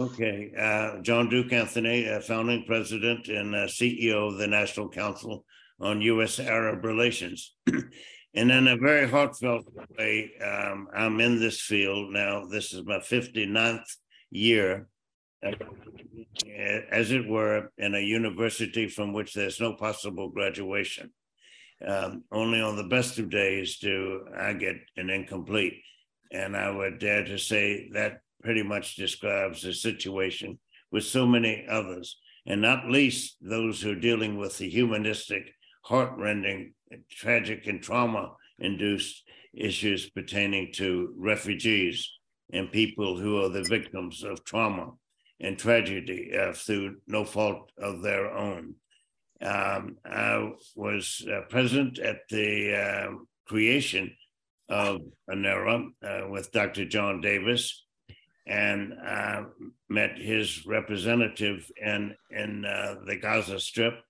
Okay, uh, John Duke Anthony, uh, founding president and uh, CEO of the National Council on U.S. Arab Relations. and in a very heartfelt way, um, I'm in this field now. This is my 59th year, uh, as it were, in a university from which there's no possible graduation. Um, only on the best of days do I get an incomplete. And I would dare to say that pretty much describes the situation with so many others, and not least those who are dealing with the humanistic, heartrending, tragic, and trauma induced issues pertaining to refugees and people who are the victims of trauma and tragedy uh, through no fault of their own. Um, I was uh, present at the uh, creation of ANERA uh, with Dr. John Davis, and uh, met his representative in in uh, the Gaza Strip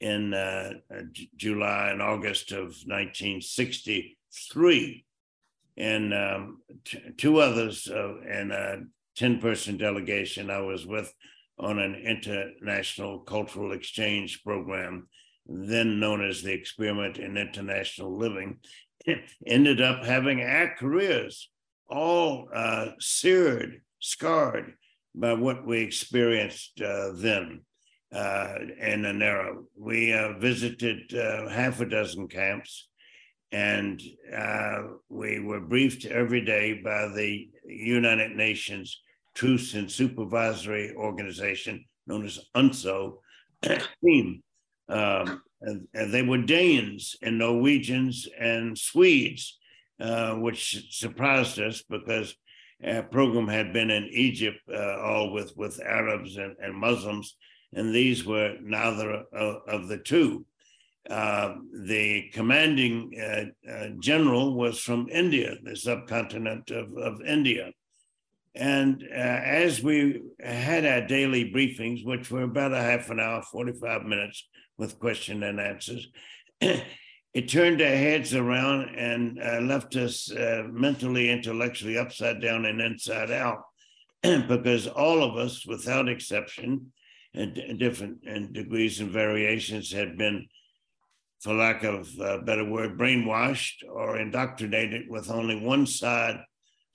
in uh, J- July and August of 1963, and um, t- two others uh, in a 10 person delegation I was with on an international cultural exchange program, then known as the Experiment in International Living, ended up having our careers all uh, seared, scarred by what we experienced uh, then uh, in era, We uh, visited uh, half a dozen camps and uh, we were briefed every day by the United Nations Truce and Supervisory Organization, known as UNTSO, team. Um, and, and they were Danes and Norwegians and Swedes uh, which surprised us because our program had been in Egypt, uh, all with, with Arabs and, and, Muslims, and these were neither of, of the two. Uh, the commanding uh, uh, general was from India, the subcontinent of, of India. And as we had our daily briefings, which were about a half an hour, 45 minutes with question and answers, it turned our heads around and uh, left us uh, mentally, intellectually upside down and inside out, because all of us, without exception, and different and degrees and variations, had been, for lack of a better word, brainwashed or indoctrinated with only one side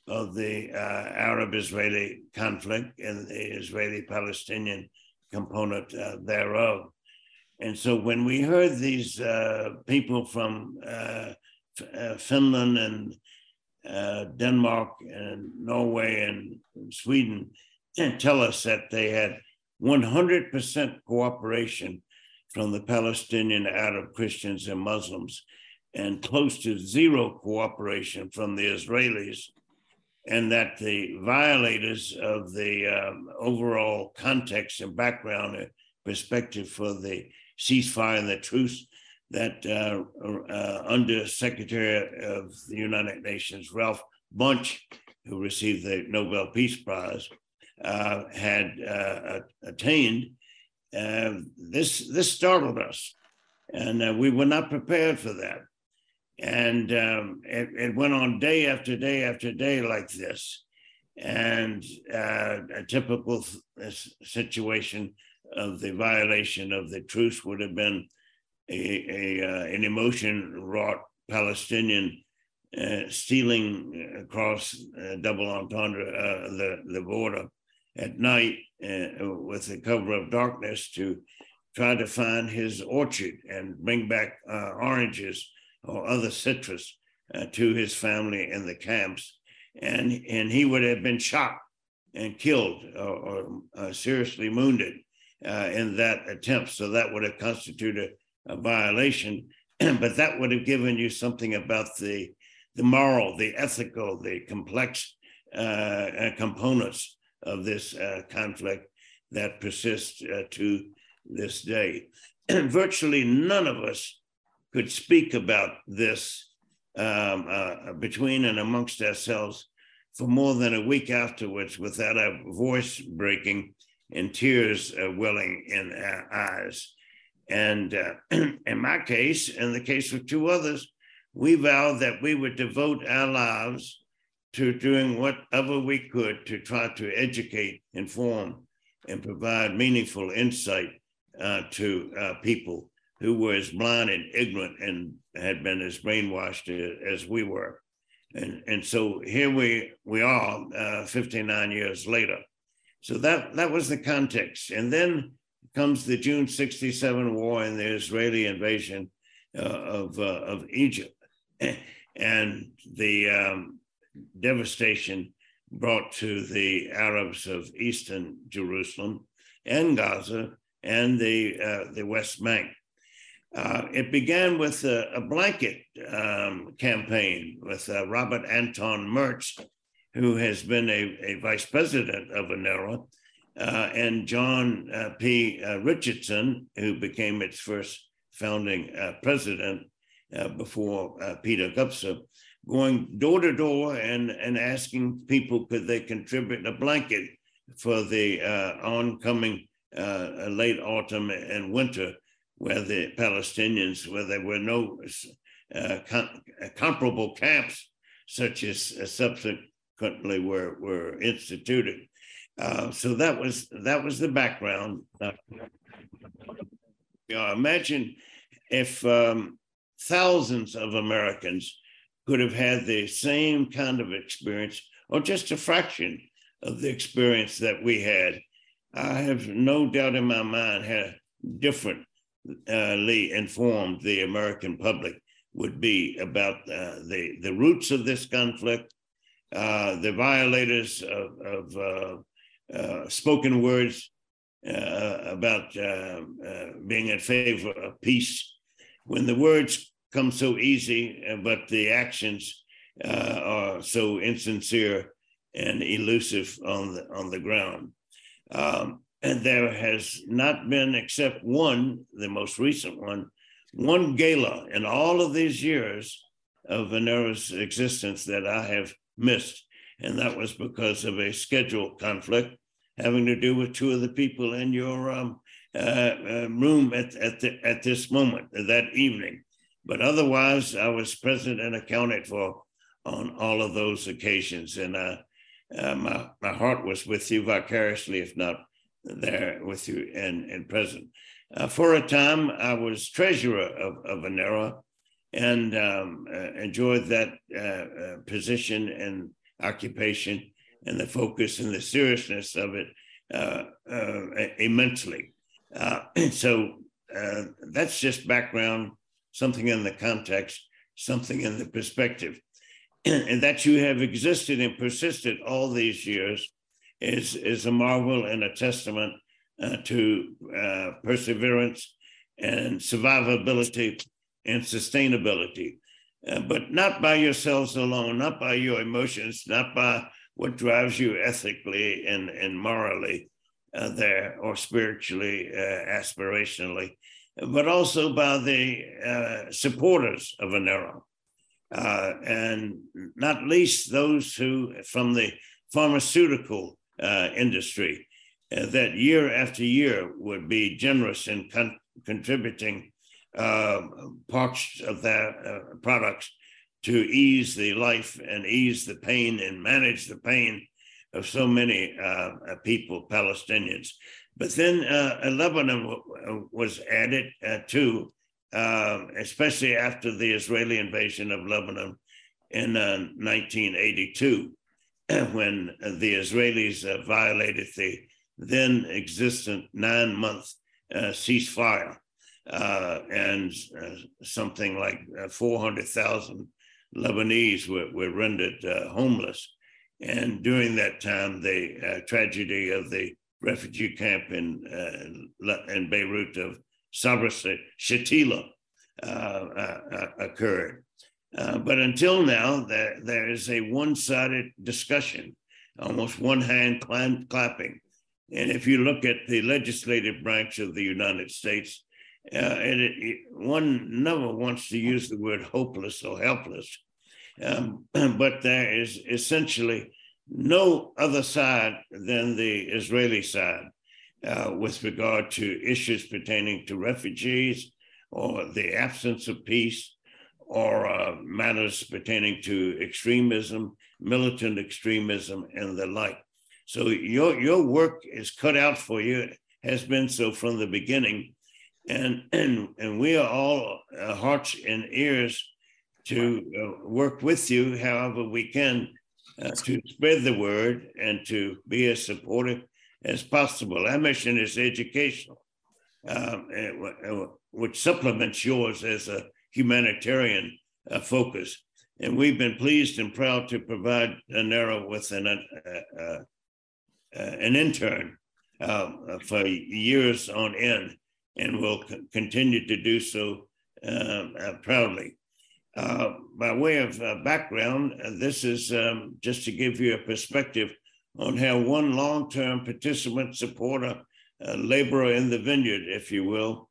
of the uh, Arab-Israeli conflict and the Israeli-Palestinian component uh, thereof. And so when we heard these uh, people from uh, uh, Finland and uh, Denmark and Norway and, and Sweden tell us that they had 100% cooperation from the Palestinian Arab Christians and Muslims and close to zero cooperation from the Israelis, and that the violators of the um, overall context and background and perspective for the ceasefire and the truce that uh, uh, Under Secretary of the United Nations, Ralph Bunche, who received the Nobel Peace Prize, uh, had uh, attained. Uh, this, this startled us, and uh, we were not prepared for that. And um, it, it, went on day after day after day like this. And a typical situation of the violation of the truce would have been a, a uh, an emotion wrought Palestinian uh, stealing across uh, double entendre uh, the the border at night uh, with the cover of darkness to try to find his orchard and bring back uh, oranges or other citrus to his family in the camps, and and he would have been shot and killed or, or seriously wounded uh, in that attempt. So that would have constituted a, a violation, but that would have given you something about the the moral, the ethical, the complex uh, uh components of this uh, conflict that persists uh, to this day. virtually none of us could speak about this um, uh, between and amongst ourselves for more than a week afterwards without our voice breaking and tears uh, welling in our eyes. And uh, in my case, in the case of two others, we vowed that we would devote our lives to doing whatever we could to try to educate, inform, and provide meaningful insight uh, to uh, people who were as blind and ignorant and had been as brainwashed as we were. And, and so here we, we are uh, 59 years later. So that, that was the context. And then comes the June 67 war and the Israeli invasion uh, of, uh, of Egypt and the um, devastation brought to the Arabs of Eastern Jerusalem and Gaza and the, uh, the West Bank. Uh, it began with a, a blanket um, campaign with uh, Robert Anton Mertz, who has been a, a vice president of ANERA, uh, and John uh, P. Uh, Richardson, who became its first founding uh, president before Peter Gubser, going door to door and, and asking people could they contribute a blanket for the oncoming late autumn and winter where the Palestinians, where there were no uh, com- uh, comparable camps such as uh, subsequently were, were instituted. Uh, so that was that was the background. Uh, you know, imagine if um, thousands of Americans could have had the same kind of experience, or just a fraction of the experience that we had. I have no doubt in my mind how different uh, informed the American public would be about uh, the, the roots of this conflict, uh, the violators of, of uh, uh, spoken words uh, about being in favor of peace. When the words come so easy, but the actions are so insincere and elusive on the, on the ground. Um, and there has not been, except one, the most recent one, one gala in all of these years of ANERA's existence that I have missed. And that was because of a schedule conflict having to do with two of the people in your um, uh, uh, room at, at, the, at this moment, that evening. But otherwise, I was present and accounted for on all of those occasions. And uh, uh my, my heart was with you vicariously, if not there with you and, and present. Uh, for a time, I was treasurer of, of ANERA and um, uh, enjoyed that uh, uh, position and occupation and the focus and the seriousness of it immensely. so that's just background, something in the context, something in the perspective. and that you have existed and persisted all these years is, is a marvel and a testament uh, to uh, perseverance and survivability and sustainability. Uh, but not by yourselves alone, not by your emotions, not by what drives you ethically and, and morally uh, there or spiritually, uh, aspirationally, but also by the uh, supporters of ANERA. and not least those who, from the pharmaceutical uh, industry uh, that year after year would be generous in con- contributing uh, parts of their uh, products to ease the life and ease the pain and manage the pain of so many uh, people, Palestinians. But then Lebanon w- was added too, especially after the Israeli invasion of Lebanon in 1982. when the Israelis uh, violated the then existent nine month uh, ceasefire. Uh, and uh, something like uh, 400,000 Lebanese were, were rendered uh, homeless. And during that time, the tragedy of the refugee camp in, in Beirut of Sabra Shatila occurred. Uh, but until now, there, there is a one sided discussion, almost one hand clapping. And if you look at the legislative branch of the United States, uh, it, it, one never wants to use the word hopeless or helpless, um, but there is essentially no other side than the Israeli side uh, with regard to issues pertaining to refugees or the absence of peace or uh, matters pertaining to extremism, militant extremism, and the like. So your your work is cut out for you, has been so from the beginning, and and and we are all uh, hearts and ears to uh, work with you, however we can, uh, to spread the word and to be as supportive as possible. Our mission is educational, um, which supplements yours as a humanitarian uh, focus. And we've been pleased and proud to provide ANERA with an, uh, uh, uh an intern um, for years on end, and will continue to do so um, uh, proudly. Uh, by way of background, this is um, just to give you a perspective on how one long-term participant, supporter, laborer in the vineyard, if you will,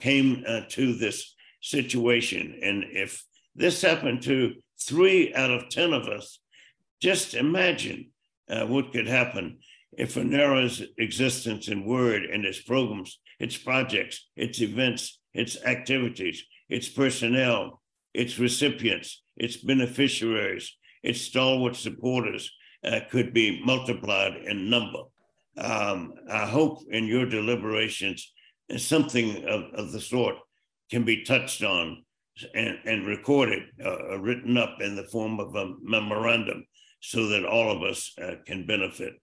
came to this situation. And if this happened to three out of 10 of us, just imagine uh, what could happen if ANERA's existence in Word and its programs, its projects, its events, its activities, its personnel, its recipients, its beneficiaries, its stalwart supporters uh, could be multiplied in number. Um, I hope in your deliberations something of, of the sort can be touched on and, and recorded, uh, written up in the form of a memorandum so that all of us uh, can benefit.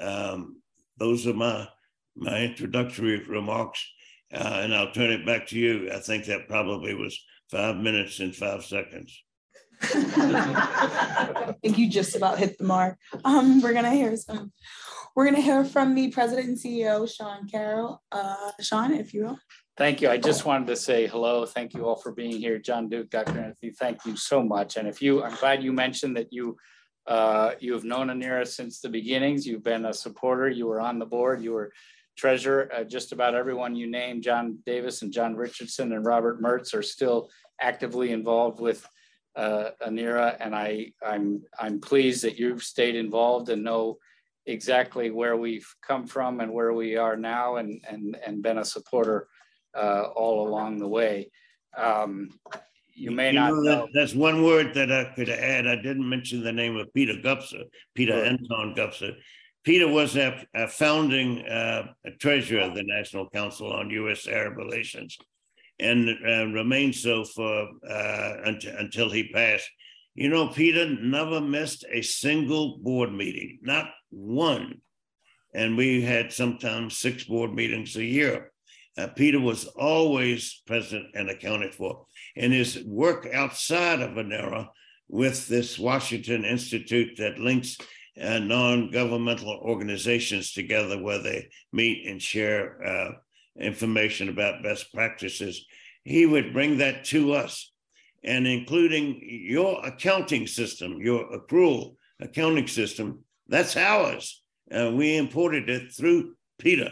Um, those are my, my introductory remarks, uh, and I'll turn it back to you. I think that probably was five minutes and five seconds. I think you just about hit the mark. Um, we're gonna hear some. We're gonna hear from the president and CEO, Sean Carroll. Uh, Sean, if you will. Thank you. I just wanted to say hello. Thank you all for being here. John Duke, Dr. Anthony, thank you so much. And if you, I'm glad you mentioned that you uh, you have known ANERA since the beginnings. You've been a supporter. You were on the board. You were treasurer. Uh, just about everyone you named, John Davis and John Richardson and Robert Mertz are still actively involved with uh, ANERA. And I, I'm, I'm pleased that you've stayed involved and know exactly where we've come from and where we are now and, and, and been a supporter uh, all along the way. Um, you may you not know, know. that's one word that I could add. I didn't mention the name of Peter Gubser, Peter right. Anton Gubser. Peter was a, a founding uh, treasurer of the National Council on U.S. Arab Relations and uh, remained so for uh, until, until he passed. You know, Peter never missed a single board meeting, not one. And we had sometimes six board meetings a year. Uh, Peter was always present and accounted for. In his work outside of ANERA with this Washington Institute that links uh, non-governmental organizations together where they meet and share uh, information about best practices, he would bring that to us and including your accounting system, your accrual accounting system, that's ours. Uh, we imported it through Peter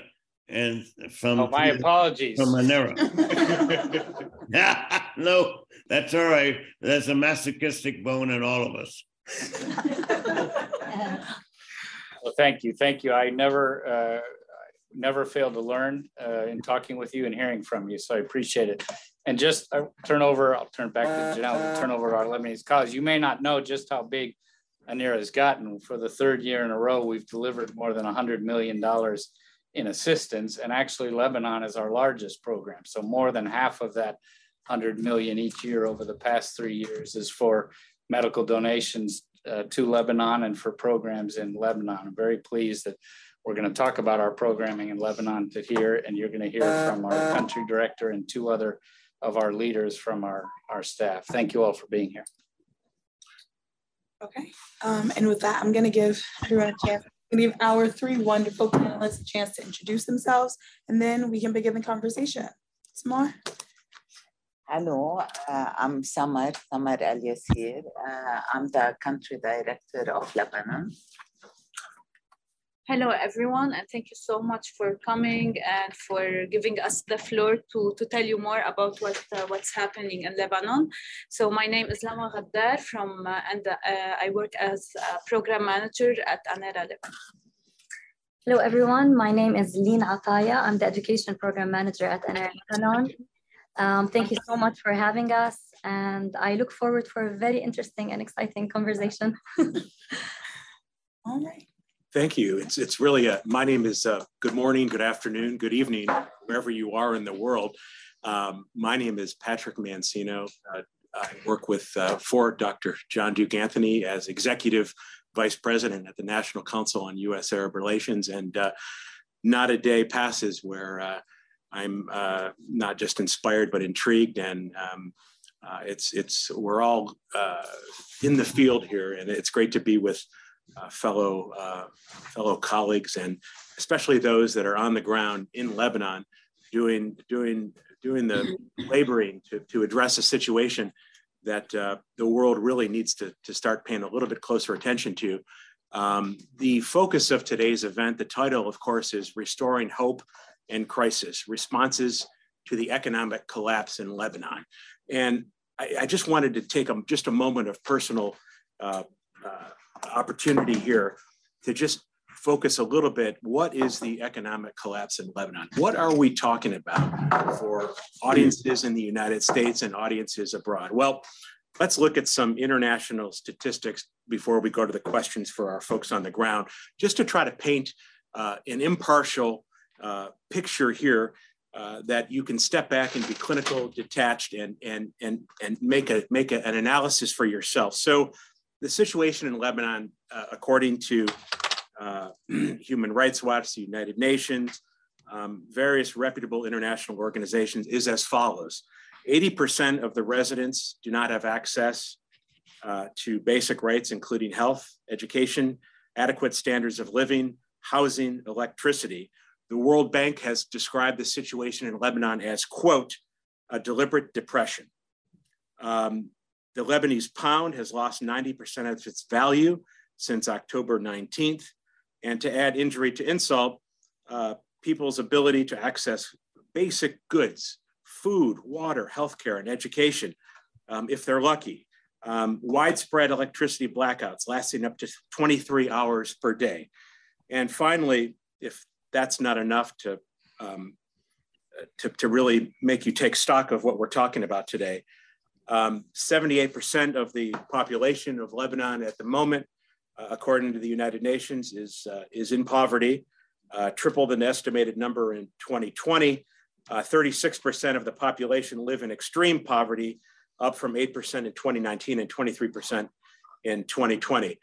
and from oh, my apologies from ANERA. no, that's all right. There's a masochistic bone in all of us. well, thank you, thank you. I never, uh, never fail to learn uh, in talking with you and hearing from you, so I appreciate it. And just uh, turn over, I'll turn back to Janelle, turn over to our Lebanese colleagues. You may not know just how big ANERA has gotten. For the third year in a row, we've delivered more than $100 million in assistance. And actually Lebanon is our largest program. So more than half of that 100 million each year over the past three years is for medical donations uh, to Lebanon and for programs in Lebanon. I'm very pleased that we're going to talk about our programming in Lebanon to here, and you're going to hear from our country director and two other of our leaders from our, our staff. Thank you all for being here. Okay, um, and with that, I'm going to give everyone a chance to give our three wonderful panelists a chance to introduce themselves, and then we can begin the conversation. Samar? Hello, uh, I'm Samar, Samar El Yassir. Uh, I'm the country director of Lebanon. Hello, everyone, and thank you so much for coming and for giving us the floor to, to tell you more about what uh, what's happening in Lebanon. So my name is Lama Ghaddar from, uh, and uh, I work as a program manager at ANERA Lebanon. Hello, everyone. My name is Lin Ataya. I'm the education program manager at ANERA Lebanon. Um, thank you so much for having us. and I look forward for a very interesting and exciting conversation. All right. Thank you. It's it's really a, my name is uh, good morning, good afternoon, good evening, wherever you are in the world. Um, my name is Patrick Mancino. Uh, I work with uh, for Dr. John Duke Anthony as executive vice president at the National Council on U.S. Arab Relations, and uh, not a day passes where uh, I'm uh, not just inspired but intrigued and um, uh, it's it's we're all uh, in the field here, and it's great to be with uh, fellow uh, fellow colleagues, and especially those that are on the ground in Lebanon, doing doing doing the laboring to to address a situation that uh, the world really needs to to start paying a little bit closer attention to. Um, the focus of today's event, the title, of course, is "Restoring Hope and Crisis: Responses." to the economic collapse in Lebanon. And I, I just wanted to take a, just a moment of personal uh, uh, opportunity here to just focus a little bit. What is the economic collapse in Lebanon? What are we talking about for audiences in the United States and audiences abroad? Well, let's look at some international statistics before we go to the questions for our folks on the ground, just to try to paint uh, an impartial uh, picture here uh, that you can step back and be clinical, detached, and and and and make a make a, an analysis for yourself. So, the situation in Lebanon, uh, according to uh, Human Rights Watch, the United Nations, um, various reputable international organizations, is as follows: 80% of the residents do not have access uh, to basic rights, including health, education, adequate standards of living, housing, electricity the World Bank has described the situation in Lebanon as, quote, a deliberate depression. Um, the Lebanese pound has lost 90% of its value since October 19th. And to add injury to insult, uh, people's ability to access basic goods, food, water, healthcare, and education, um, if they're lucky. Um, widespread electricity blackouts lasting up to 23 hours per day. And finally, if that's not enough to, um, to, to, really make you take stock of what we're talking about today. 78% um, of the population of Lebanon at the moment, uh, according to the United Nations, is, uh, is in poverty, uh, triple the estimated number in 2020. 36% uh, of the population live in extreme poverty, up from 8% in 2019 and 23% in 2020.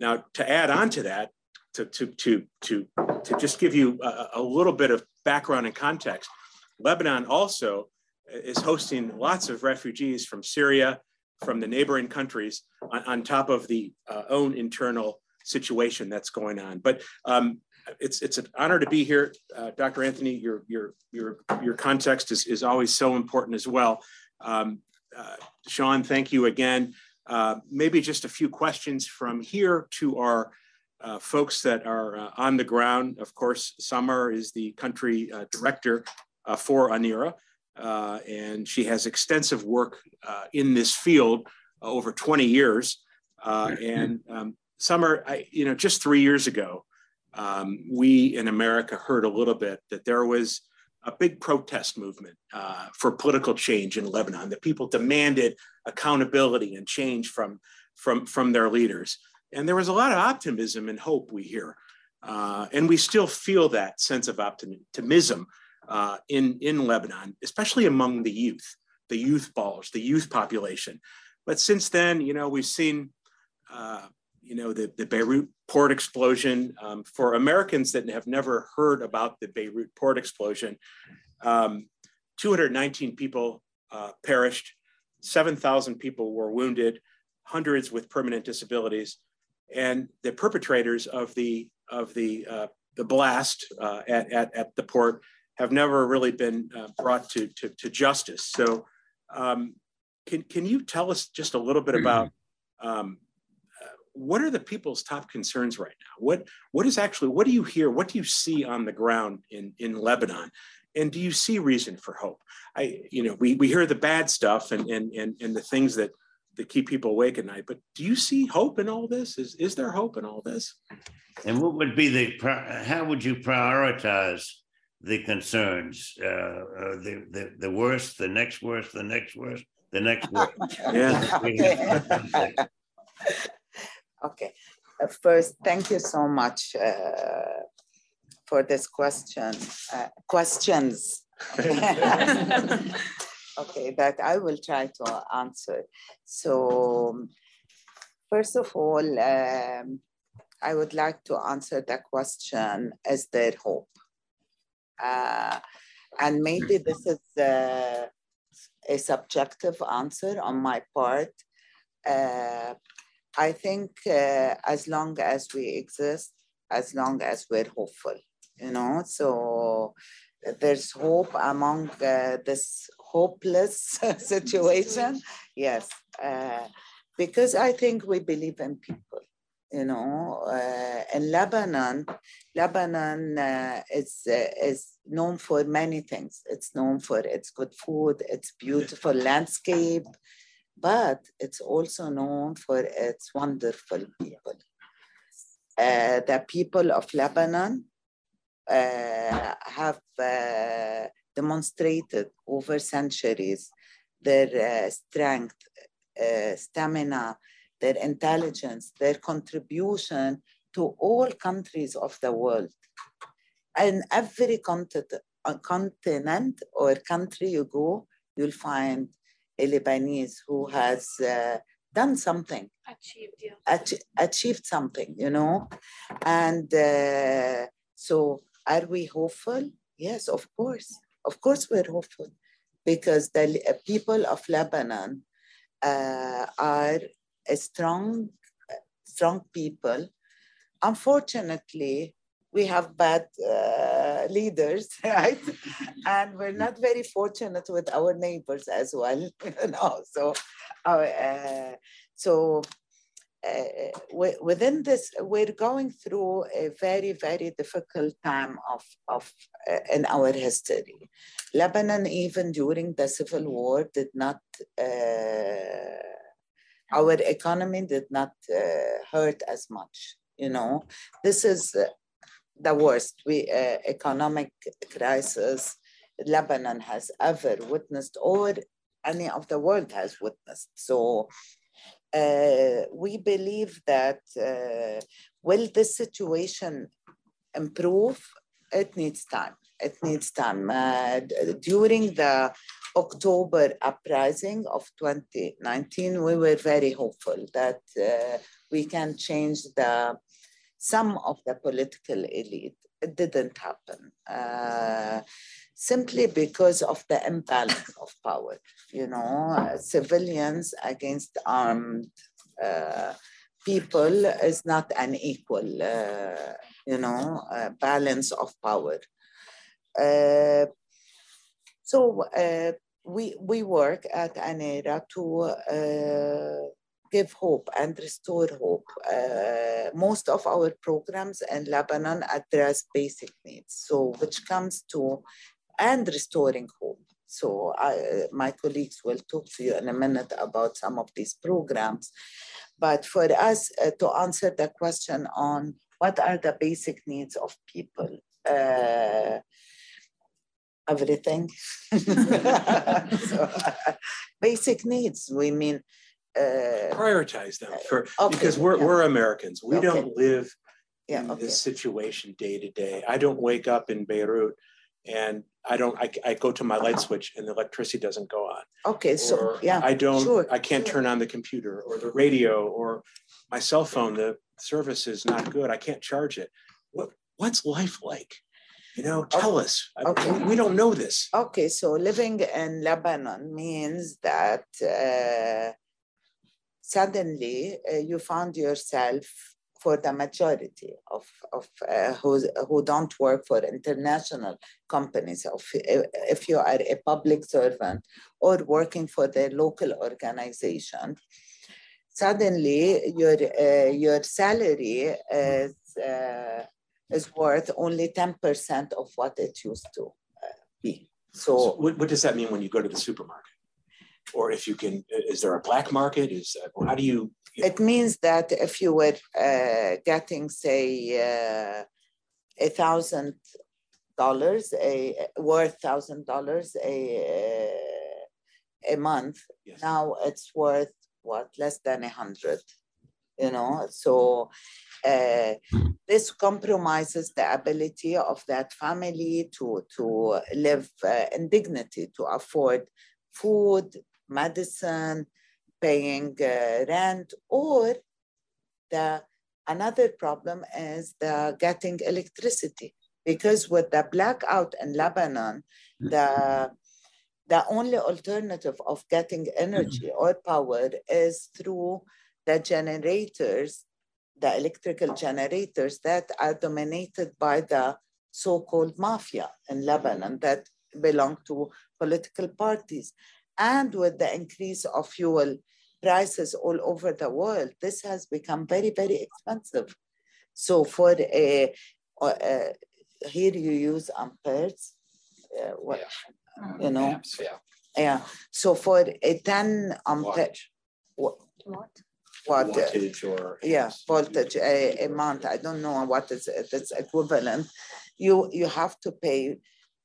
Now, to add on to that, to, to, to, to, to just give you a, a little bit of background and context, Lebanon also is hosting lots of refugees from Syria, from the neighboring countries, on, on top of the uh, own internal situation that's going on. But um, it's it's an honor to be here, uh, Dr. Anthony. Your your your your context is is always so important as well. Um, uh, Sean, thank you again. Uh, maybe just a few questions from here to our uh, folks that are uh, on the ground. Of course, Samar is the country uh, director uh, for ANERA, uh, and she has extensive work uh, in this field over 20 years. and um, I, you know, just three years ago, um, we in America heard a little bit that there was a big protest movement for political change in Lebanon, that people demanded accountability and change from, from, from their leaders. And there was a lot of optimism and hope we hear. Uh, and we still feel that sense of optimism uh, in, in Lebanon, especially among the youth, the youth ballers, the youth population. But since then, you know, we've seen, uh, you know, the, the Beirut port explosion. Um, for Americans that have never heard about the Beirut port explosion, um, 219 people uh, perished, 7,000 people were wounded, hundreds with permanent disabilities and the perpetrators of the of the uh, the blast uh, at, at, at the port have never really been uh, brought to, to, to justice. So, um, can can you tell us just a little bit about um, uh, what are the people's top concerns right now? What what is actually what do you hear? What do you see on the ground in in Lebanon? And do you see reason for hope? I you know we we hear the bad stuff and and and, and the things that that keep people awake at night. But do you see hope in all this? Is is there hope in all this? And what would be the how would you prioritize the concerns? Uh, uh, the, the the worst, the next worst, the next worst. the next worst. Yeah. okay. Uh, first, thank you so much uh, for this question. Uh, questions. okay, but I will try to answer. So, first of all, um, I would like to answer the question Is there hope? Uh, and maybe this is uh, a subjective answer on my part. Uh, I think uh, as long as we exist, as long as we're hopeful, you know, so there's hope among uh, this hopeless situation. Yes, uh, because I think we believe in people. You know, uh, in Lebanon, Lebanon uh, is uh, is known for many things. It's known for its good food, its beautiful landscape, but it's also known for its wonderful people. Uh, the people of Lebanon uh, have uh, demonstrated over centuries their uh, strength, uh, stamina, their intelligence, their contribution to all countries of the world. In every continent, continent or country you go, you'll find a Lebanese who has uh, done something, Achieved, yeah. ach- achieved something, you know. And uh, so, are we hopeful? Yes, of course. Of course, we're hopeful because the people of Lebanon uh, are a strong, strong people. Unfortunately, we have bad uh, leaders, right? and we're not very fortunate with our neighbors as well, you know. So, uh, so uh, within this, we're going through a very, very difficult time of, of uh, in our history. Lebanon, even during the civil war, did not. Our economy did not uh, hurt as much. You know, this is uh, the worst we, uh, economic crisis Lebanon has ever witnessed, or any of the world has witnessed. So we believe that uh, will this situation improve? It needs time. It needs time. Uh, during the October uprising of 2019, we were very hopeful that uh, we can change the some of the political elite. It didn't happen. Uh, simply because of the imbalance of power, you know, uh, civilians against armed uh, people is not an equal, uh, you know, uh, balance of power. Uh, so we, we work at ANERA to give hope and restore hope. Uh, most of our programs in Lebanon address basic needs, so which comes to and restoring hope. So I, my colleagues will talk to you in a minute about some of these programs. But for us uh, to answer the question on what are the basic needs of people, uh, everything. so, basic needs, we mean. Uh, Prioritize them for, okay, because we're, yeah. we're Americans. We Okay. don't live yeah, in okay. this situation day to day. I don't wake up in Beirut and I don't, I, I go to my light switch and the electricity doesn't go on. Okay, so Or yeah, I don't, sure, I can't sure. turn on the computer or the radio or my cell phone, the service is not good. I can't charge it. What, what's life like? You know, tell us. I- Okay. we- We don't know this. Okay, so living in Lebanon means that uh, suddenly uh, you found yourself for the majority of, of uh, who, don't work for international companies, of, if you are a public servant or working for the local organization, suddenly your, uh, your salary is, uh, is worth only 10% of what it used to uh, be. So So what, what does that mean when you go to the supermarket? Or if you can, is there a black market? Is, how do you? it means that if you were uh, getting, say, uh, a thousand dollars, a worth thousand dollars a a month. Yes. Now it's worth what less than a hundred. You know, so uh, this compromises the ability of that family to to live uh, in dignity, to afford food, medicine, paying uh, rent, or the another problem is the getting electricity because with the blackout in Lebanon, the the only alternative of getting energy or power is through the generators, the electrical generators that are dominated by the so-called mafia in Lebanon that belong to political parties. And with the increase of fuel prices all over the world, this has become very, very expensive. So for a, uh, here you use amperes, uh, what, you know, Amps, yeah. yeah. So for a 10 ampere, Wattage. What? what, uh, Voltage or. yeah, voltage a, a month, I don't know what is it, it's equivalent. You, you have to pay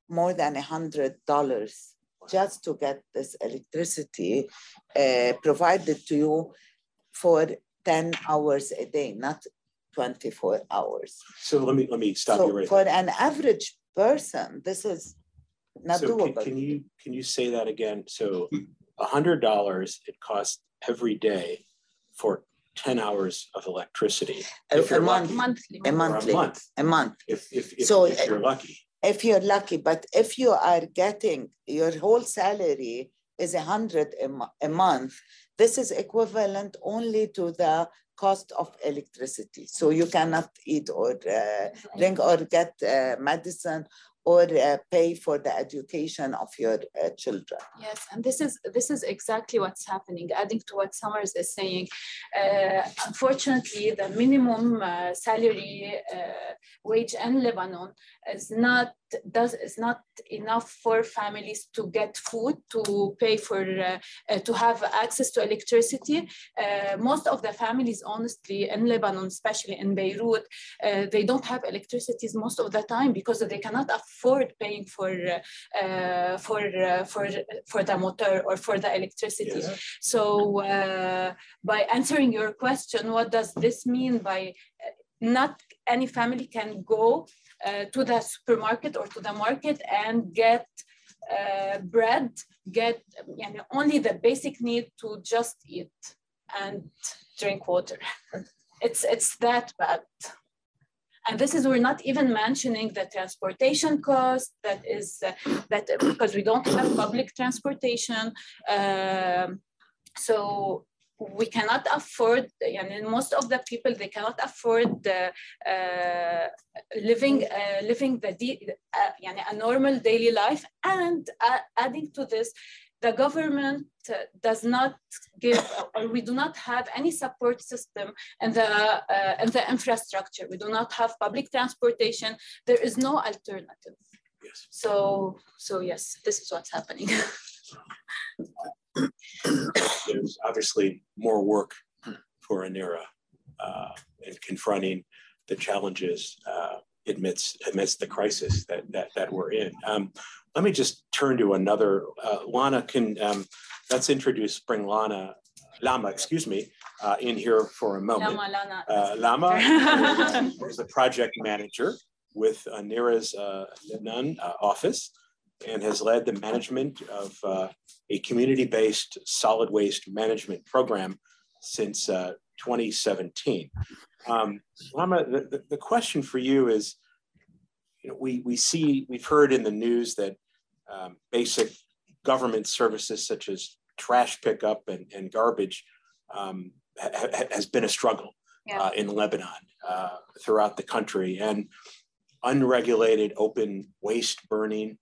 more than a hundred dollars just to get this electricity uh, provided to you for 10 hours a day, not 24 hours. So let me, let me stop you So right for there. an average person, this is not So can, doable. can you, can you say that again? So a hundred dollars it costs every day for ten hours of electricity. A- if a you're month. lucky, Monthly. A or monthly, month, a month. if, if, if, So, if you're lucky. If you're lucky, but if you are getting your whole salary is a hundred a, month, this is equivalent only to the cost of electricity. So you cannot eat or uh, drink or get uh, medicine or uh, pay for the education of your uh, children. Yes, and this is this is exactly what's happening. Adding to what Samar's is saying, uh, unfortunately, the minimum uh, salary uh, wage in Lebanon is not does is not enough for families to get food, to pay for uh, to have access to electricity. Most of the families, honestly, in Lebanon, especially in Beirut, they don't have electricity most of the time because they cannot afford paying for uh, for uh, for for the motor or for the electricity. Yes. So uh, by answering your question, what does this mean by uh, not any family can go uh, to the supermarket or to the market and get uh, bread, get you know, only the basic need to just eat and drink water. It's, it's that bad. And this is, we're not even mentioning the transportation cost that is, uh, that uh, because we don't have public transportation. Uh, so we cannot afford, and most of the people, they cannot afford the, uh, living uh, living the, uh, a normal daily life. And uh, adding to this, the government does not give, or we do not have any support system and the, uh, and the infrastructure. We do not have public transportation. There is no alternative. Yes. So, so yes, this is what's happening. There's obviously more work for ANERA uh, in confronting the challenges uh, amidst, amidst the crisis that, that, that we're in. Um, let me just turn to another. Uh, Lana, can um, let's introduce, bring Lana, Lama, excuse me, uh, in here for a moment. Lama, Lana. Uh, Lama is the project manager with uh, NERA's uh, Lebanon uh, office and has led the management of uh, a community-based solid waste management program since uh, 2017. Um, Lama, the, the, the question for you is, you know, we, we see, we've heard in the news that um, basic government services such as trash pickup and, and garbage um, ha- ha- has been a struggle Yeah. uh, in Lebanon uh, throughout the country. And unregulated open waste burning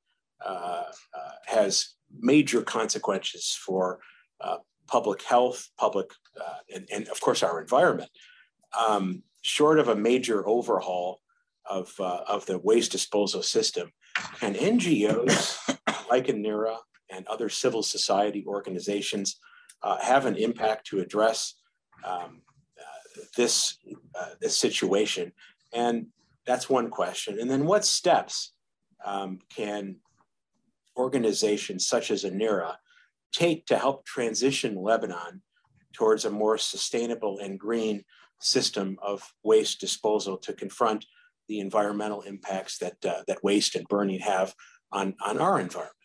uh, uh, has major consequences for uh, public health, public, uh, and, and of course our environment. Um, short of a major overhaul of, uh, of the waste disposal system, can NGOs like NERA and other civil society organizations uh, have an impact to address um, uh, this, uh, this situation? And that's one question. And then what steps um, can organizations such as ANERA take to help transition Lebanon towards a more sustainable and green system of waste disposal to confront the environmental impacts that, uh, that waste and burning have on, on our environment.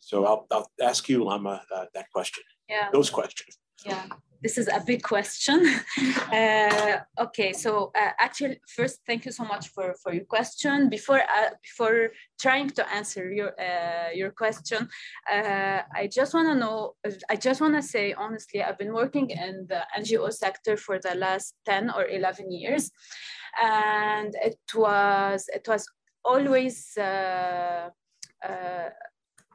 So I'll, I'll ask you, Lama, uh, that question, Yeah. those questions. Yeah, this is a big question. uh, okay, so uh, actually, first, thank you so much for, for your question. Before uh, before trying to answer your uh, your question, uh, I just want to know. I just want to say honestly, I've been working in the NGO sector for the last ten or eleven years, and it was it was always. Uh,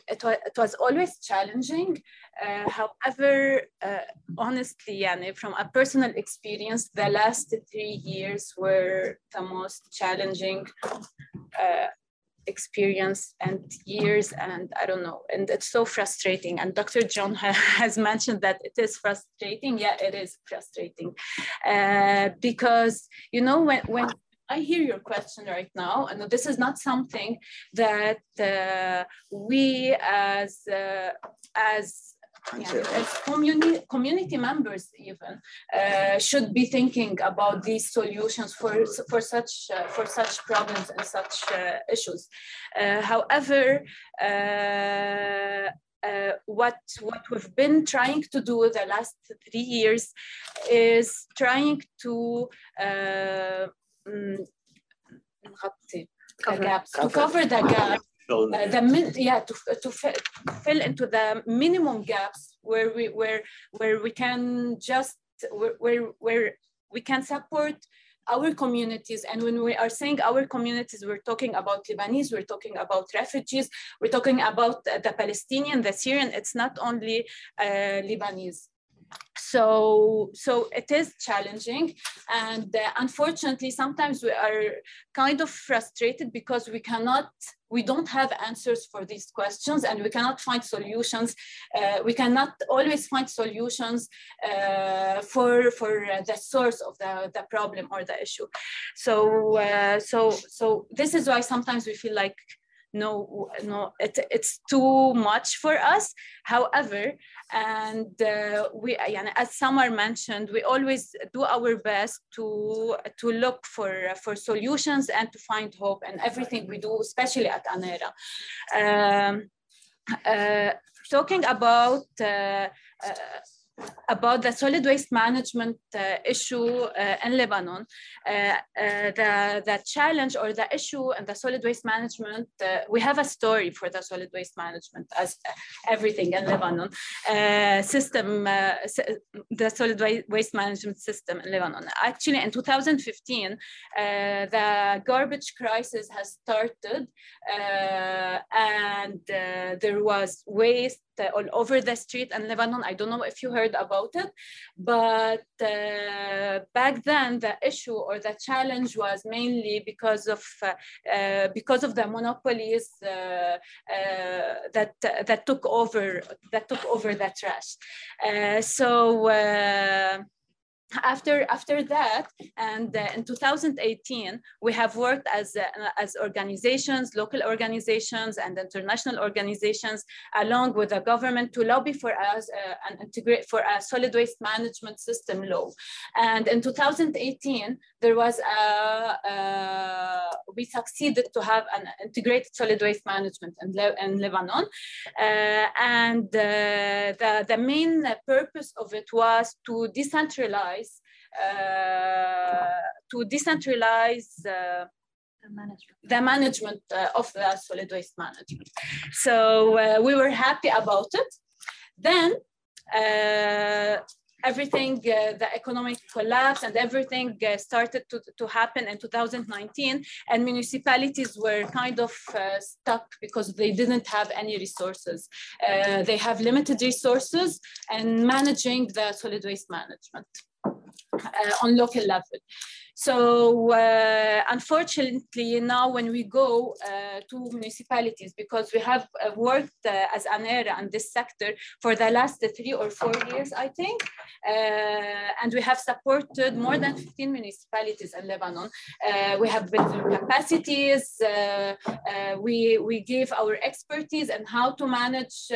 it was, it was always challenging. Uh, however, uh, honestly, yani, from a personal experience, the last three years were the most challenging uh, experience and years and I don't know and it's so frustrating and Dr. John has mentioned that it is frustrating yeah it is frustrating uh, because you know when when I hear your question right now, and this is not something that uh, we as uh, as yeah, as community community members even uh, should be thinking about these solutions for for such uh, for such problems and such uh, issues. Uh, however. Uh, what what we've been trying to do the last three years is trying to uh, نغطي the gaps to cover the gap uh, the min yeah to, to fill into the minimum gaps where we where where we can just where where, where we can support our communities and when we are saying our communities we're talking about lebanese we're talking about refugees we're talking about the palestinian the syrian it's not only uh, lebanese so so it is challenging and uh, unfortunately sometimes we are kind of frustrated because we cannot we don't have answers for these questions and we cannot find solutions uh, we cannot always find solutions uh, for for the source of the, the problem or the issue. So uh, so so this is why sometimes we feel like no no it, it's too much for us. However and uh, we as Samar mentioned we always do our best to to look for for solutions and to find hope and everything we do especially at anera. Um, uh, talking about uh, about the solid waste management uh, issue uh, in Lebanon, uh, uh, the, the challenge or the issue and the solid waste management, uh, we have a story for the solid waste management as uh, everything in Lebanon. system, the solid waste management system in Lebanon. Actually, in 2015, the garbage crisis has started and there was waste all over the street in Lebanon. I don't know if you heard about it, but uh, back then the issue or the challenge was mainly because of uh, uh, because of the monopolies uh, that that took over that took over the trash. so after after that and uh, in 2018 we have worked as uh, as organizations local organizations and international organizations along with the government to lobby for us uh, and integrate for a solid waste management system law. And in 2018 there was a, we succeeded to have an integrated solid waste management in, Le in lebanon uh, and uh, the the main purpose of it was to decentralize to decentralize uh, The management. the management uh, of the solid waste management. So uh, we were happy about it. Then uh, everything, uh, the economic collapse and everything uh, started to, to happen in 2019 and municipalities were kind of uh, stuck because they didn't have any resources. Uh, they have limited resources and managing the solid waste management uh, on local level. So uh, unfortunately, now when we go uh, to municipalities, because we have uh, worked uh, as ANERA in this sector for the last three or four years, I think, uh, and we have supported more than 15 municipalities in Lebanon. Uh, we have built capacities. we, we gave our expertise and how to manage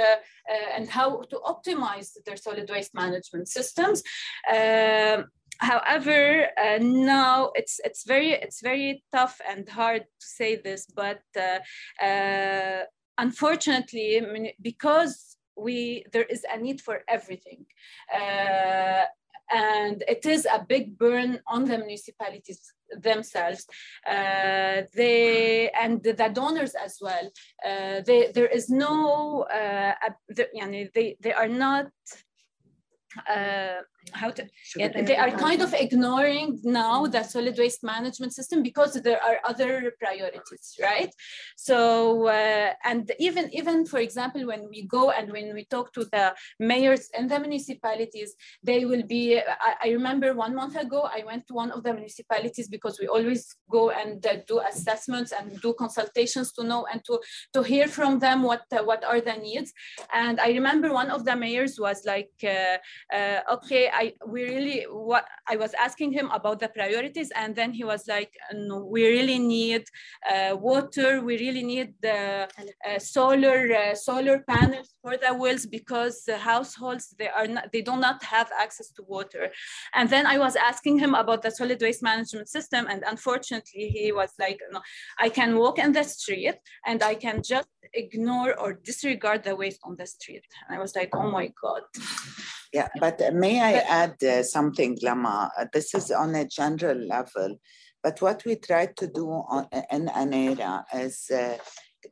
and how to optimize their solid waste management systems. Um, however, uh, now it's it's very it's very tough and hard to say this, but uh, uh, unfortunately, because we there is a need for everything. Uh, and it is a big burn on the municipalities themselves uh, they and the donors as well uh, they, there is no uh, they, they are not uh, how to yeah, they are kind of ignoring now the solid waste management system because there are other priorities right? So uh, and even even for example when we go and when we talk to the mayors and the municipalities they will be i, I remember one month ago i went to one of the municipalities because we always go and uh, do assessments and do consultations to know and to to hear from them what uh, what are the needs. And i remember one of the mayors was like uh, uh, okay I we really what I was asking him about the priorities, and then he was like, no, we really need uh, water, we really need the uh, solar uh, solar panels for the wells because the households they are not they do not have access to water. And then I was asking him about the solid waste management system, and unfortunately he was like, no, I can walk in the street and I can just ignore or disregard the waste on the street. And I was like, oh my god. Yeah, but may I add uh, something, Lama? Uh, this is on a general level, but what we try to do on, in ANERA is uh,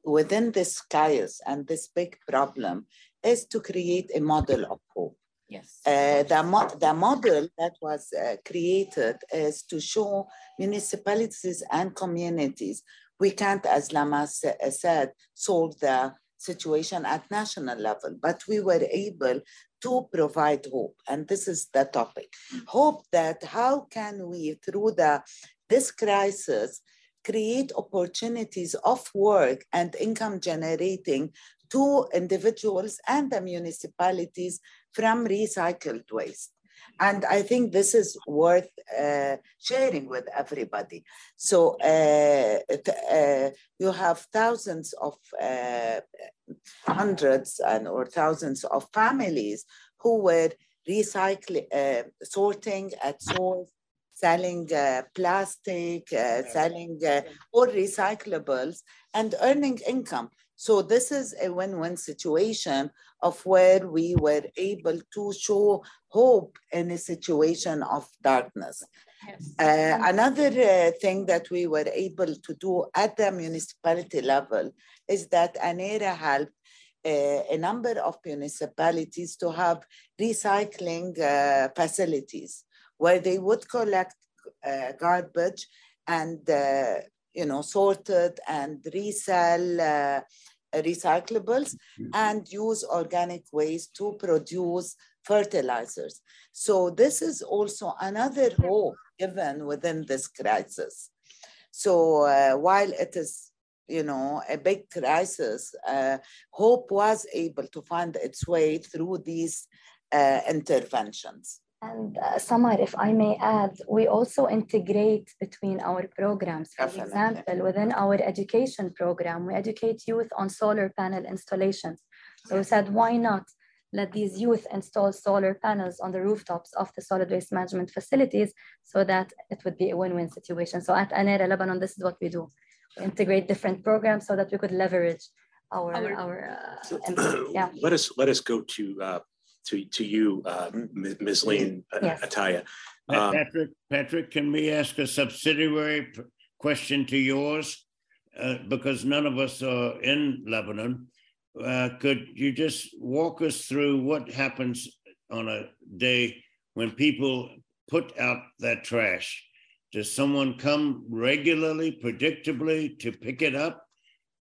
within this chaos and this big problem is to create a model of hope. Yes. Uh, the, mo- the model that was uh, created is to show municipalities and communities we can't, as Lama sa- said, solve the situation at national level, but we were able to provide hope. And this is the topic. Hope that how can we, through the this crisis, create opportunities of work and income generating to individuals and the municipalities from recycled waste. And I think this is worth uh, sharing with everybody. So uh, uh, you have thousands of uh, hundreds and or thousands of families who were recycling, uh, sorting at source, selling uh, plastic, selling or recyclables, and earning income. So this is a win-win situation of where we were able to show hope in a situation of darkness. Yes. Uh, another uh, thing that we were able to do at the municipality level is that ANERA helped uh, a number of municipalities to have recycling uh, facilities where they would collect uh, garbage and uh, you know sorted and resell recyclables mm-hmm. and use organic waste to produce fertilizers. So this is also another hope given within this crisis. So uh, while it is, you know, a big crisis, uh, hope was able to find its way through these uh, interventions. And uh, Samar, if I may add, we also integrate between our programs. For example, within our education program, we educate youth on solar panel installations. So we said, why not let these youth install solar panels on the rooftops of the solid waste management facilities so that it would be a win-win situation. So at ANERA Lebanon, this is what we do. We integrate different programs so that we could leverage our, our, our uh, yeah. Let us, let us go to uh, to, to you, uh, Ms. Lean uh, yes. Ataya. Um, Patrick, Patrick, can we ask a subsidiary question to yours? Uh, because none of us are in Lebanon. Uh, could you just walk us through what happens on a day when people put out that trash? Does someone come regularly, predictably to pick it up?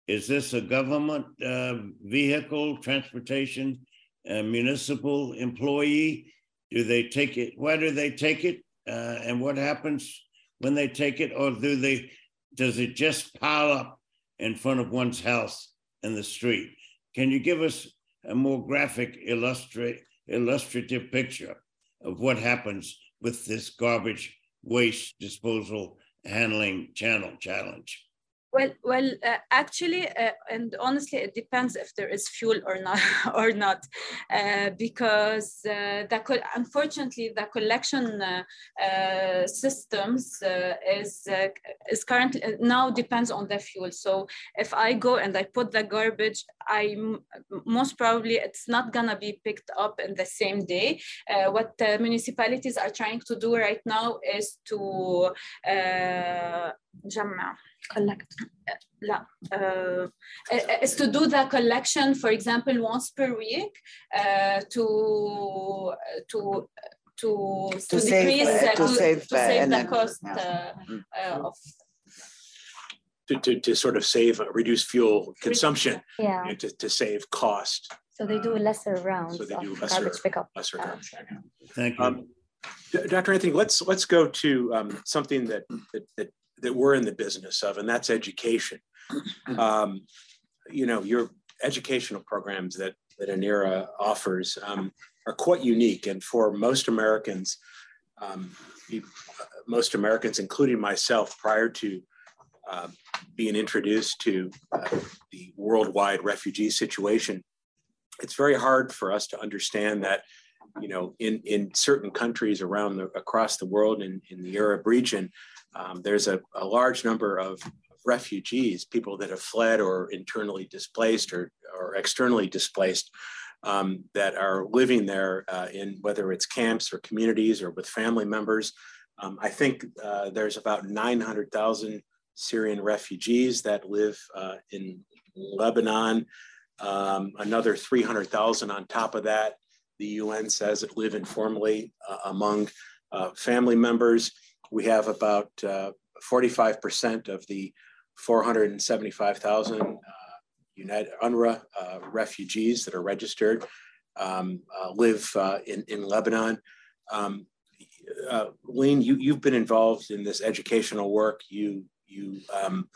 Is this a government uh, vehicle, transportation? A municipal employee? Do they take it? Why do they take it? Uh, and what happens when they take it, or do they? Does it just pile up in front of one's house in the street? Can you give us a more graphic, illustrate, illustrative picture of what happens with this garbage waste disposal handling channel challenge? Well, well, uh, actually, uh, and honestly, it depends if there is fuel or not, or not, uh, because uh, the unfortunately the collection uh, uh, systems is is currently now depends on the fuel. So if I go and I put the garbage, I most probably it's not gonna be picked up in the same day. what the municipalities are trying to do right now is to جمع collect uh, is to do the collection for example once per week uh, to to to, to, to decrease save, uh, to, to, save, to save the energy. cost Yeah. of To, to, to sort of save, uh, reduce fuel consumption, Yeah. you know, to, to save cost, So they do a lesser rounds So they of do lesser- garbage pickup. lesser Uh. Thank you. Um, Dr. Anthony, let's let's go to um, something that, that that that we're in the business of, and that's education. Um, you know, your educational programs that that ANERA offers um, are quite unique, and for most Americans, um, you- most Americans, including myself, prior to uh, being introduced to uh, the worldwide refugee situation, it's very hard for us to understand that you know, in, in certain countries around the, across the world in, in the Arab region, um, there's a, a large number of refugees, people that have fled or internally displaced or, or externally displaced um, that are living there uh, in whether it's camps or communities or with family members. Um, I think uh, there's about 900,000 Syrian refugees that live uh, in Lebanon, um, another 300,000 on top of that the UN says live informally uh, among uh, family members. We have about uh, 45% of the 475,000 uh, United UNRWA uh, refugees that are registered um, uh, live uh, in, in Lebanon. Um, uh, you, you've been involved in this educational work. You, you, um,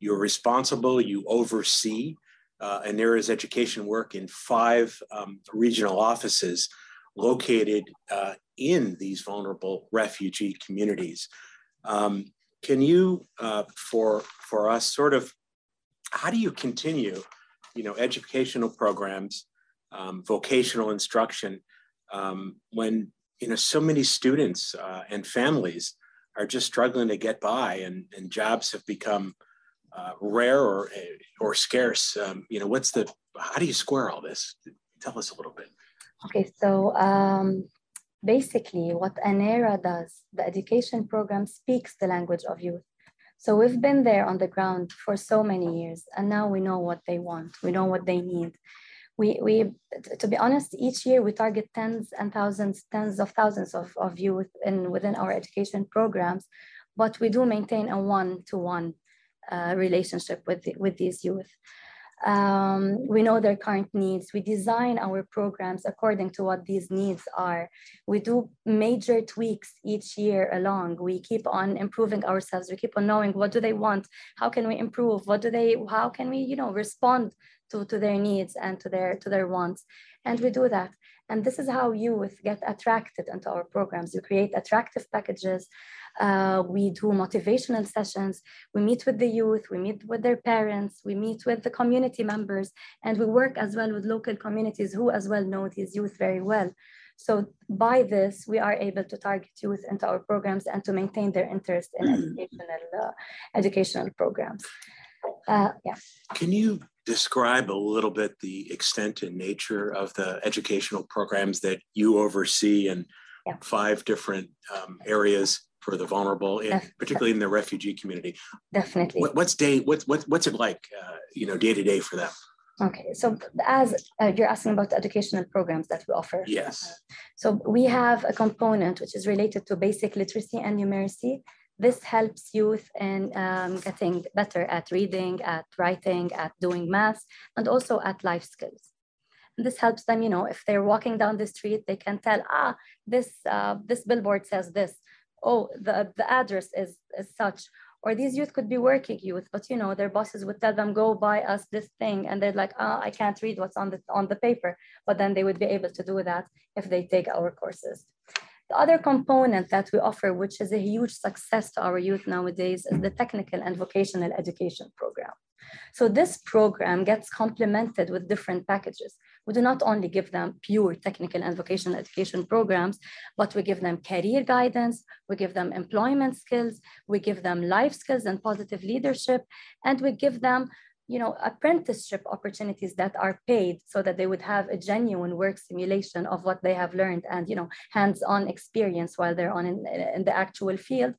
you're responsible, you oversee uh, and there is education work in five um, regional offices located uh, in these vulnerable refugee communities. Um, can you, uh, for for us, sort of, how do you continue, you know, educational programs, um, vocational instruction, um, when you know so many students uh, and families are just struggling to get by, and, and jobs have become uh, rare or or scarce. Um, you know, what's the how do you square all this? Tell us a little bit. Okay, so um, basically, what ANERA does, the education program speaks the language of youth. So we've been there on the ground for so many years, and now we know what they want. We know what they need. We, we to be honest, each year we target tens and thousands, tens of thousands of, of youth in within our education programs, but we do maintain a one-to-one uh, relationship with, with these youth. Um, we know their current needs. We design our programs according to what these needs are. We do major tweaks each year along. We keep on improving ourselves. We keep on knowing what do they want, how can we improve, what do they, how can we, you know, respond to, to their needs and to their to their wants. And we do that. And this is how youth get attracted into our programs. We create attractive packages. Uh, we do motivational sessions. We meet with the youth, we meet with their parents, we meet with the community members, and we work as well with local communities who as well know these youth very well. So by this, we are able to target youth into our programs and to maintain their interest in educational, uh, educational programs. Uh, yeah. Can you describe a little bit the extent and nature of the educational programs that you oversee in Yeah. five different um, areas for the vulnerable, and Def- particularly in the refugee community? Definitely. What, what's day? What's what, what's it like? Uh, you know, day to day for them? Okay, so as uh, you're asking about the educational programs that we offer. Yes. So we have a component which is related to basic literacy and numeracy. This helps youth in um, getting better at reading, at writing, at doing math, and also at life skills. And this helps them, you know, if they're walking down the street, they can tell, ah, this uh, this billboard says this, oh, the, the address is, is such, or these youth could be working youth, but you know, their bosses would tell them, go buy us this thing. And they're like, oh, I can't read what's on the, on the paper, but then they would be able to do that if they take our courses. The other component that we offer, which is a huge success to our youth nowadays, is the technical and vocational education program. So this program gets complemented with different packages. We do not only give them pure technical and vocational education programs, but we give them career guidance, we give them employment skills, we give them life skills and positive leadership, and we give them you know, apprenticeship opportunities that are paid so that they would have a genuine work simulation of what they have learned and, you know, hands-on experience while they're on in, in the actual field.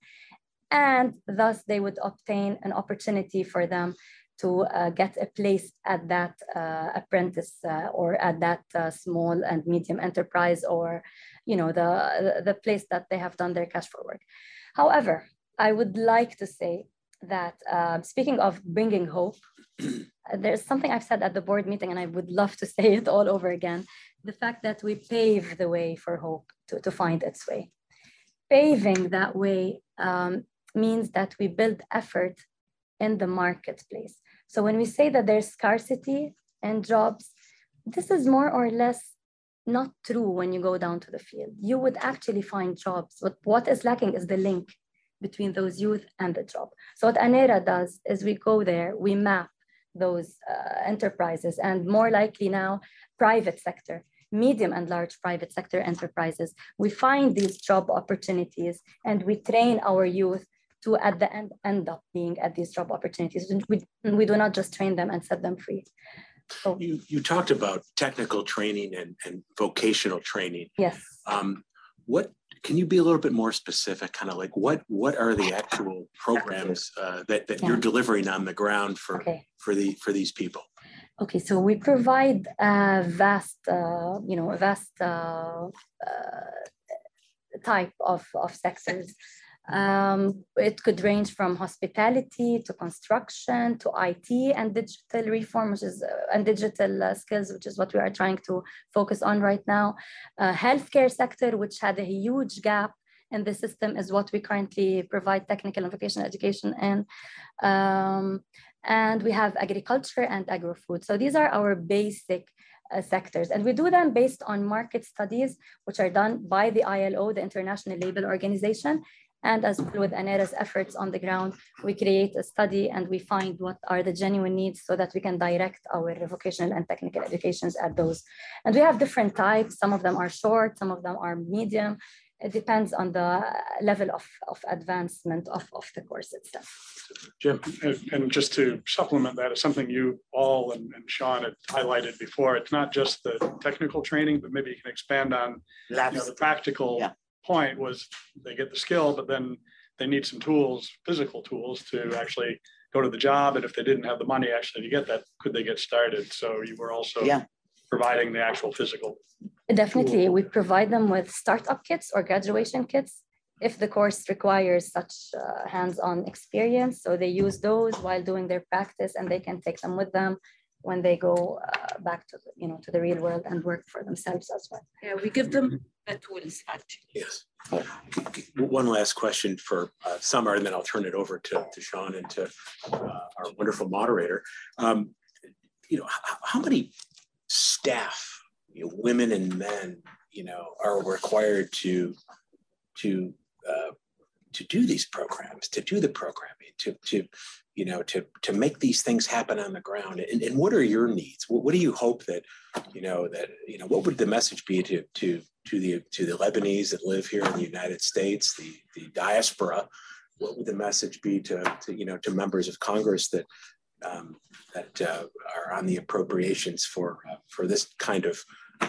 And thus they would obtain an opportunity for them to uh, get a place at that uh, apprentice uh, or at that uh, small and medium enterprise or you know the, the place that they have done their cash for work. However, I would like to say that uh, speaking of bringing hope, there's something I've said at the board meeting and I would love to say it all over again. The fact that we pave the way for hope to, to find its way. Paving that way um, means that we build effort in the marketplace. So when we say that there's scarcity and jobs, this is more or less not true when you go down to the field. You would actually find jobs. But what is lacking is the link between those youth and the job. So what ANERA does is we go there, we map those uh, enterprises and more likely now private sector medium and large private sector enterprises. We find these job opportunities and we train our youth to at the end end up being at these job opportunities. We, we do not just train them and set them free. So, you, you talked about technical training and, and vocational training. Yes. Um, what can you be a little bit more specific? Kind of like what what are the actual programs uh, that, that yeah. you're delivering on the ground for okay. for the for these people? Okay, so we provide a vast, uh, you know, a vast uh, uh type of, of sectors. Um, it could range from hospitality to construction to IT and digital reform, which is uh, and digital uh, skills, which is what we are trying to focus on right now. Uh, healthcare sector, which had a huge gap in the system, is what we currently provide technical and vocational education in. Um, and we have agriculture and agri-food. So these are our basic uh, sectors. And we do them based on market studies, which are done by the ILO, the International Labour Organization, and as well with ANERA's efforts on the ground, we create a study and we find what are the genuine needs so that we can direct our vocational and technical educations at those. And we have different types. Some of them are short, some of them are medium. It depends on the level of, of advancement of, of the course itself. Jim. And, and just to supplement that, it's something you all and, and Sean had highlighted before. It's not just the technical training, but maybe you can expand on you know, the practical yeah point was they get the skill, but then they need some tools, physical tools to actually go to the job. And if they didn't have the money actually to get that, could they get started? So you were also yeah. providing the actual physical. Definitely. Tool. We provide them with startup kits or graduation kits if the course requires such uh, hands-on experience. So they use those while doing their practice and they can take them with them when they go uh, back to the, you know to the real world and work for themselves as well. Yeah, we give them the tools actually. Yes. One last question for uh, Samar, and then I'll turn it over to, to Sean and to uh, our wonderful moderator. Um, you know, how, how many staff, you know, women and men, you know, are required to to uh, to do these programs, to do the programming, to to you know to to make these things happen on the ground. And, and what are your needs? What, what do you hope that you know that you know what would the message be to to to the to the Lebanese that live here in the United States, the the diaspora? What would the message be to, to you know to members of Congress that um, that uh, are on the appropriations for uh, for this kind of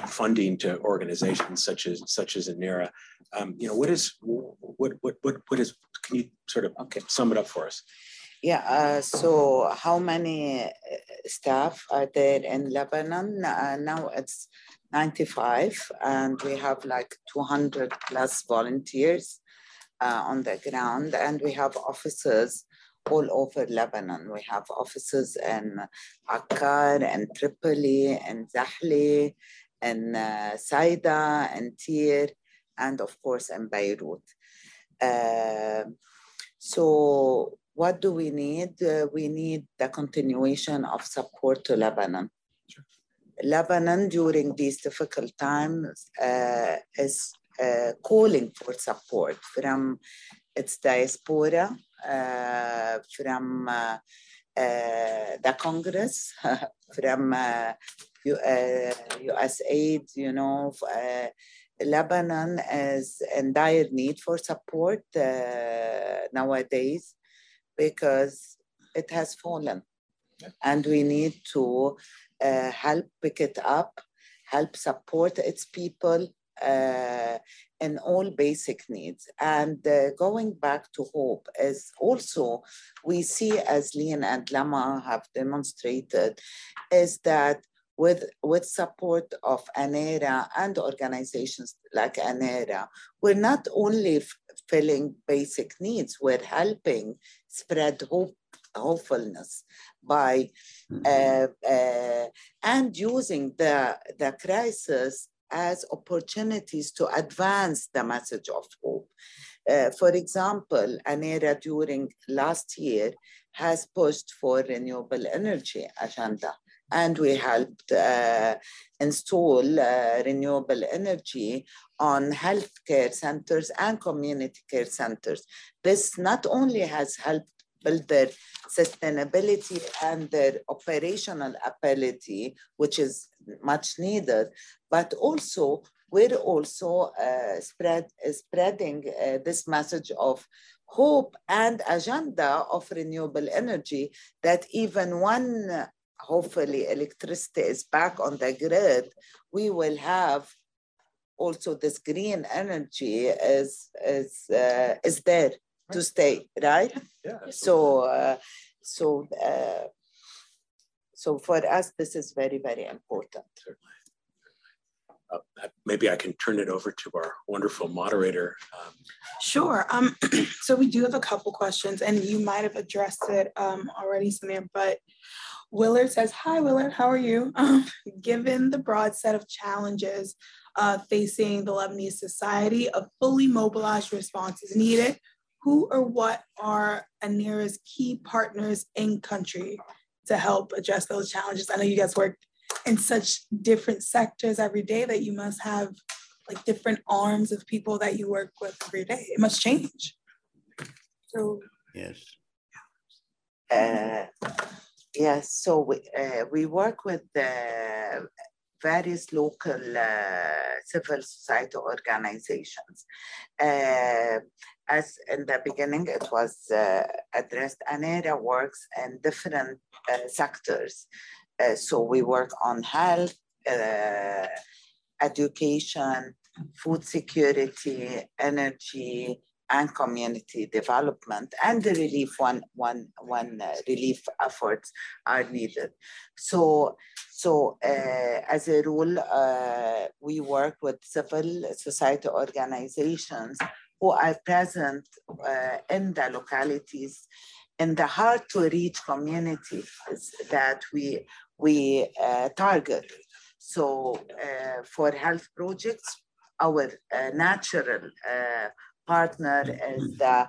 funding to organizations such as such as ANERA. Um, you know, what is what what what what is? Can you sort of okay. sum it up for us? Yeah. Uh, so, how many uh, staff are there in Lebanon? Uh, now it's 95, and we have like 200 plus volunteers uh, on the ground, and we have officers all over Lebanon. We have offices in Akkar and Tripoli and Zahle and uh, Saida and Tyre, and of course in Beirut. Uh, so what do we need? Uh, we need the continuation of support to Lebanon. Sure. Lebanon during these difficult times uh, is uh, calling for support from its diaspora, uh, from uh, uh, the Congress, from USAID, you know, Lebanon is in dire need for support nowadays because it has fallen. Yeah. And we need to uh, help pick it up, help support its people uh, in all basic needs. And uh, going back to hope is also, we see as Lean and Lama have demonstrated, is that with, with support of ANERA and organizations like ANERA, we're not only filling basic needs, we're helping spread hope, hopefulness by uh, uh, and using the, the crisis as opportunities to advance the message of hope. Uh, for example, ANERA during last year has pushed for renewable energy agenda and we helped uh, install uh, renewable energy on healthcare centers and community care centers. This not only has helped build their sustainability and their operational ability, which is much needed, but also we're also uh, spread, spreading uh, this message of hope and agenda of renewable energy that even one hopefully electricity is back on the grid, we will have also this green energy is is uh, is there to stay, right? Yeah. So uh, so uh, so for us, this is very very important. Uh, maybe I can turn it over to our wonderful moderator. Um, sure. Um, so we do have a couple questions, and you might have addressed it um, already, Samar, but Willard says, Hi, Willard, how are you? Um, given the broad set of challenges uh, facing the Lebanese society, a fully mobilized response is needed. Who or what are ANERA's key partners in country to help address those challenges? I know you guys work in such different sectors every day that you must have like different arms of people that you work with every day. It must change. So yes. Uh, Yes, so we, uh, we work with the various local uh, civil society organizations. Uh, as in the beginning, it was uh, addressed, ANERA works in different uh, sectors. Uh, so we work on health, education, food security, energy, and community development and the relief one one one uh, relief efforts are needed. So so uh, as a rule uh, we work with civil society organizations who are present uh, in the localities in the hard to reach communities that we we uh, target. So uh, for health projects our natural partner is the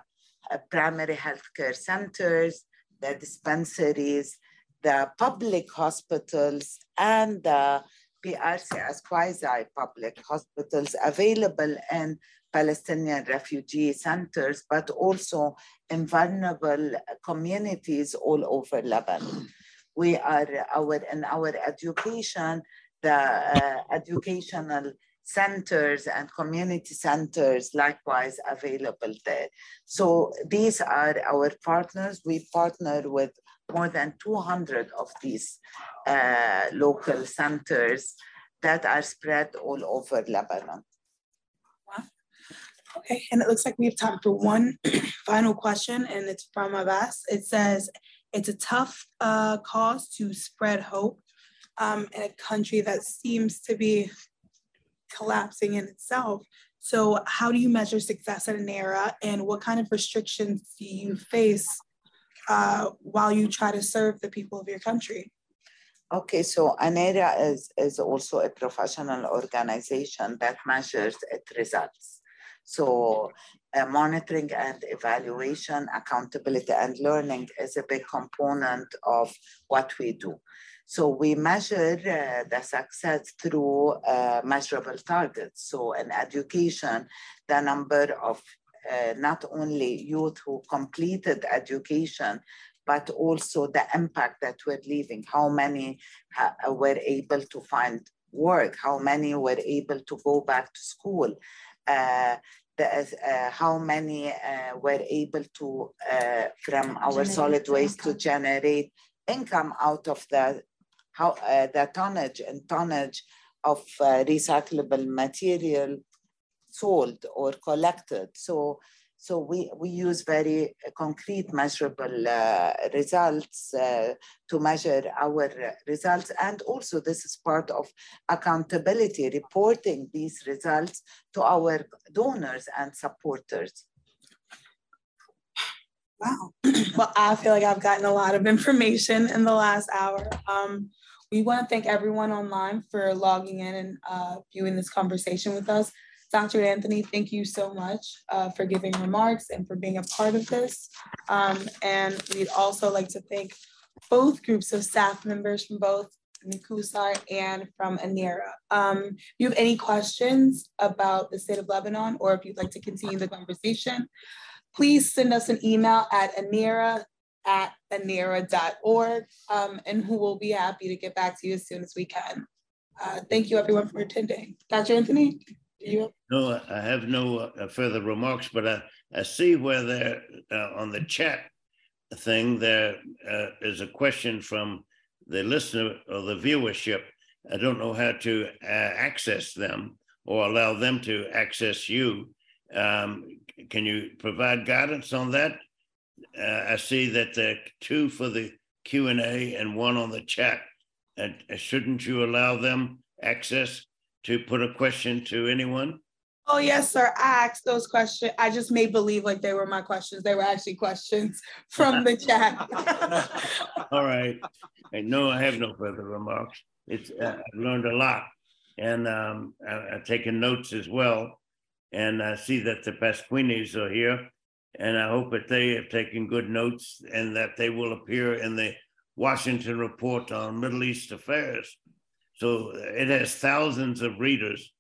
uh, primary healthcare centers, the dispensaries, the public hospitals, and the PRC as quasi-public hospitals available in Palestinian refugee centers, but also in vulnerable communities all over Lebanon. We are our in our education, the uh, educational centers and community centers likewise available there. So these are our partners. We partner with more than 200 of these uh, local centers that are spread all over Lebanon. Okay, and it looks like we have time for one final question, and it's from Abbas. It says, it's a tough uh, cause to spread hope um, in a country that seems to be collapsing in itself. So how do you measure success at ANERA and what kind of restrictions do you face uh, while you try to serve the people of your country? Okay, so ANERA is, is also a professional organization that measures its results. So uh, monitoring and evaluation, accountability and learning is a big component of what we do. So we measure uh, the success through uh, measurable targets. So in education, the number of uh, not only youth who completed education, but also the impact that we're leaving, how many were able to find work, how many were able to go back to school, uh, the, uh, how many uh, were able to, uh, from our generate solid waste income. to generate income out of the, how, uh, the tonnage and tonnage of uh, recyclable material sold or collected. So so we, we use very concrete measurable uh, results uh, to measure our results. And also this is part of accountability, reporting these results to our donors and supporters. Wow. well, I feel like I've gotten a lot of information in the last hour. Um, we want to thank everyone online for logging in and uh, viewing this conversation with us. Dr. Anthony, thank you so much uh, for giving remarks and for being a part of this. Um, and we'd also like to thank both groups of staff members from both NCUSAR and from ANERA. Um, if you have any questions about the state of Lebanon or if you'd like to continue the conversation, please send us an email at anera at anera.org um, and who will be happy to get back to you as soon as we can. Uh, thank you everyone for attending. Dr. Anthony? you? No, I have no uh, further remarks, but I, I see where there uh, on the chat thing there uh, is a question from the listener or the viewership. I don't know how to uh, access them or allow them to access you. Um, can you provide guidance on that? Uh, I see that there are two for the Q and A and one on the chat. And shouldn't you allow them access to put a question to anyone? Oh, yes, sir. I asked those questions. I just made believe like they were my questions. They were actually questions from the chat. All right. And no, I have no further remarks. It's uh, I've learned a lot, and um, I, have taken notes as well. And I see that the Pasquinis are here, and I hope that they have taken good notes and that they will appear in the Washington Report on Middle East Affairs so it has thousands of readers,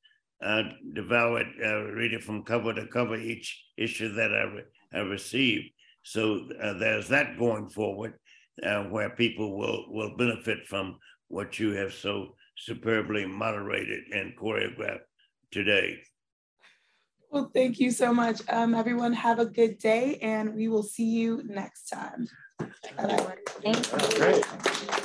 uh, devour it, uh, read it from cover to cover each issue that I, re- I receive. So uh, there's that going forward, uh, where people will will benefit from what you have so superbly moderated and choreographed today. Well, thank you so much. Um, everyone, have a good day, and we will see you next time. Bye-bye. Thank you.